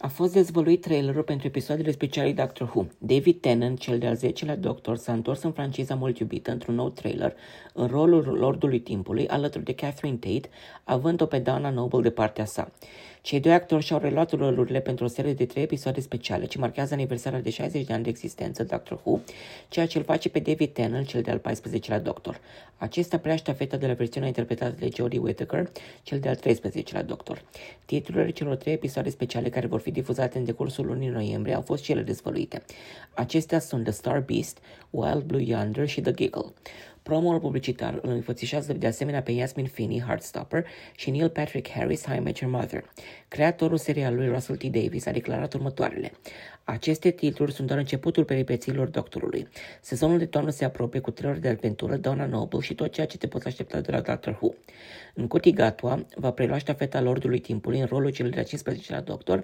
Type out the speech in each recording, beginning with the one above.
A fost dezvăluit trailerul pentru episoadele speciale Doctor Who. David Tennant, cel de-al 10-lea doctor, s-a întors în franciza mult iubită într-un nou trailer în rolul Lordului Timpului, alături de Catherine Tate, având-o pe Dana Noble de partea sa. Cei doi actori și-au reluat rolurile pentru o serie de trei episoade speciale ce marchează aniversarea de 60 de ani de existență Doctor Who, ceea ce îl face pe David Tennant, cel de-al 14-lea doctor. Acesta preia ștafeta de la versiunea interpretată de Jodie Whittaker, cel de-al 13-lea doctor. Titlurile celor trei episoade speciale care vor fi difuzate în decursul lunii noiembrie au fost cele dezvăluite. Acestea sunt The Star Beast, Wild Blue Yonder și The Giggle. Promoul publicitar îl înfățișează de asemenea pe Yasmin Finney, Heartstopper, și Neil Patrick Harris, How I Met Your Mother. Creatorul serialului Russell T. Davis a declarat următoarele. Aceste titluri sunt doar începutul peripețiilor doctorului. Sezonul de toamnă se apropie cu trei ori de aventură, Donna Noble și tot ceea ce te poți aștepta de la Doctor Who. În Cutigatua va prelua ștafeta Lordului Timpului în rolul celui de-a 15-lea doctor,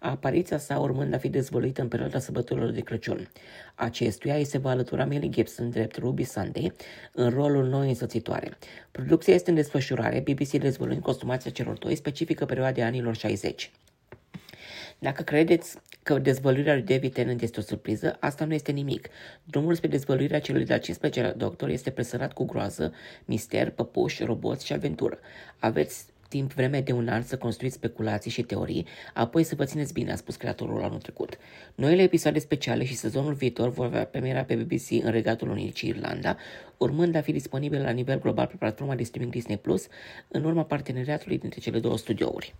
apariția sa urmând a fi dezvăluită în perioada sărbătorilor de Crăciun. Acestuia îi se va alătura Millie Gibson drept Ruby Sunday în rolul noi însoțitoare. Producția este în desfășurare, BBC dezvăluind costumația celor doi specifică perioadei anilor 60. Dacă credeți că dezvăluirea lui David Tennant este o surpriză, asta nu este nimic. Drumul spre dezvăluirea celui de-al 15 doctor este presărat cu groază, mister, păpuși, roboți și aventură. Aveți timp vreme de un an să construiți speculații și teorii, apoi să vă țineți bine, a spus creatorul anul trecut. Noile episoade speciale și sezonul viitor vor avea premiera pe BBC în Regatul Unit și Irlanda, urmând a fi disponibile la nivel global pe platforma de streaming Disney Plus, în urma parteneriatului dintre cele două studiouri.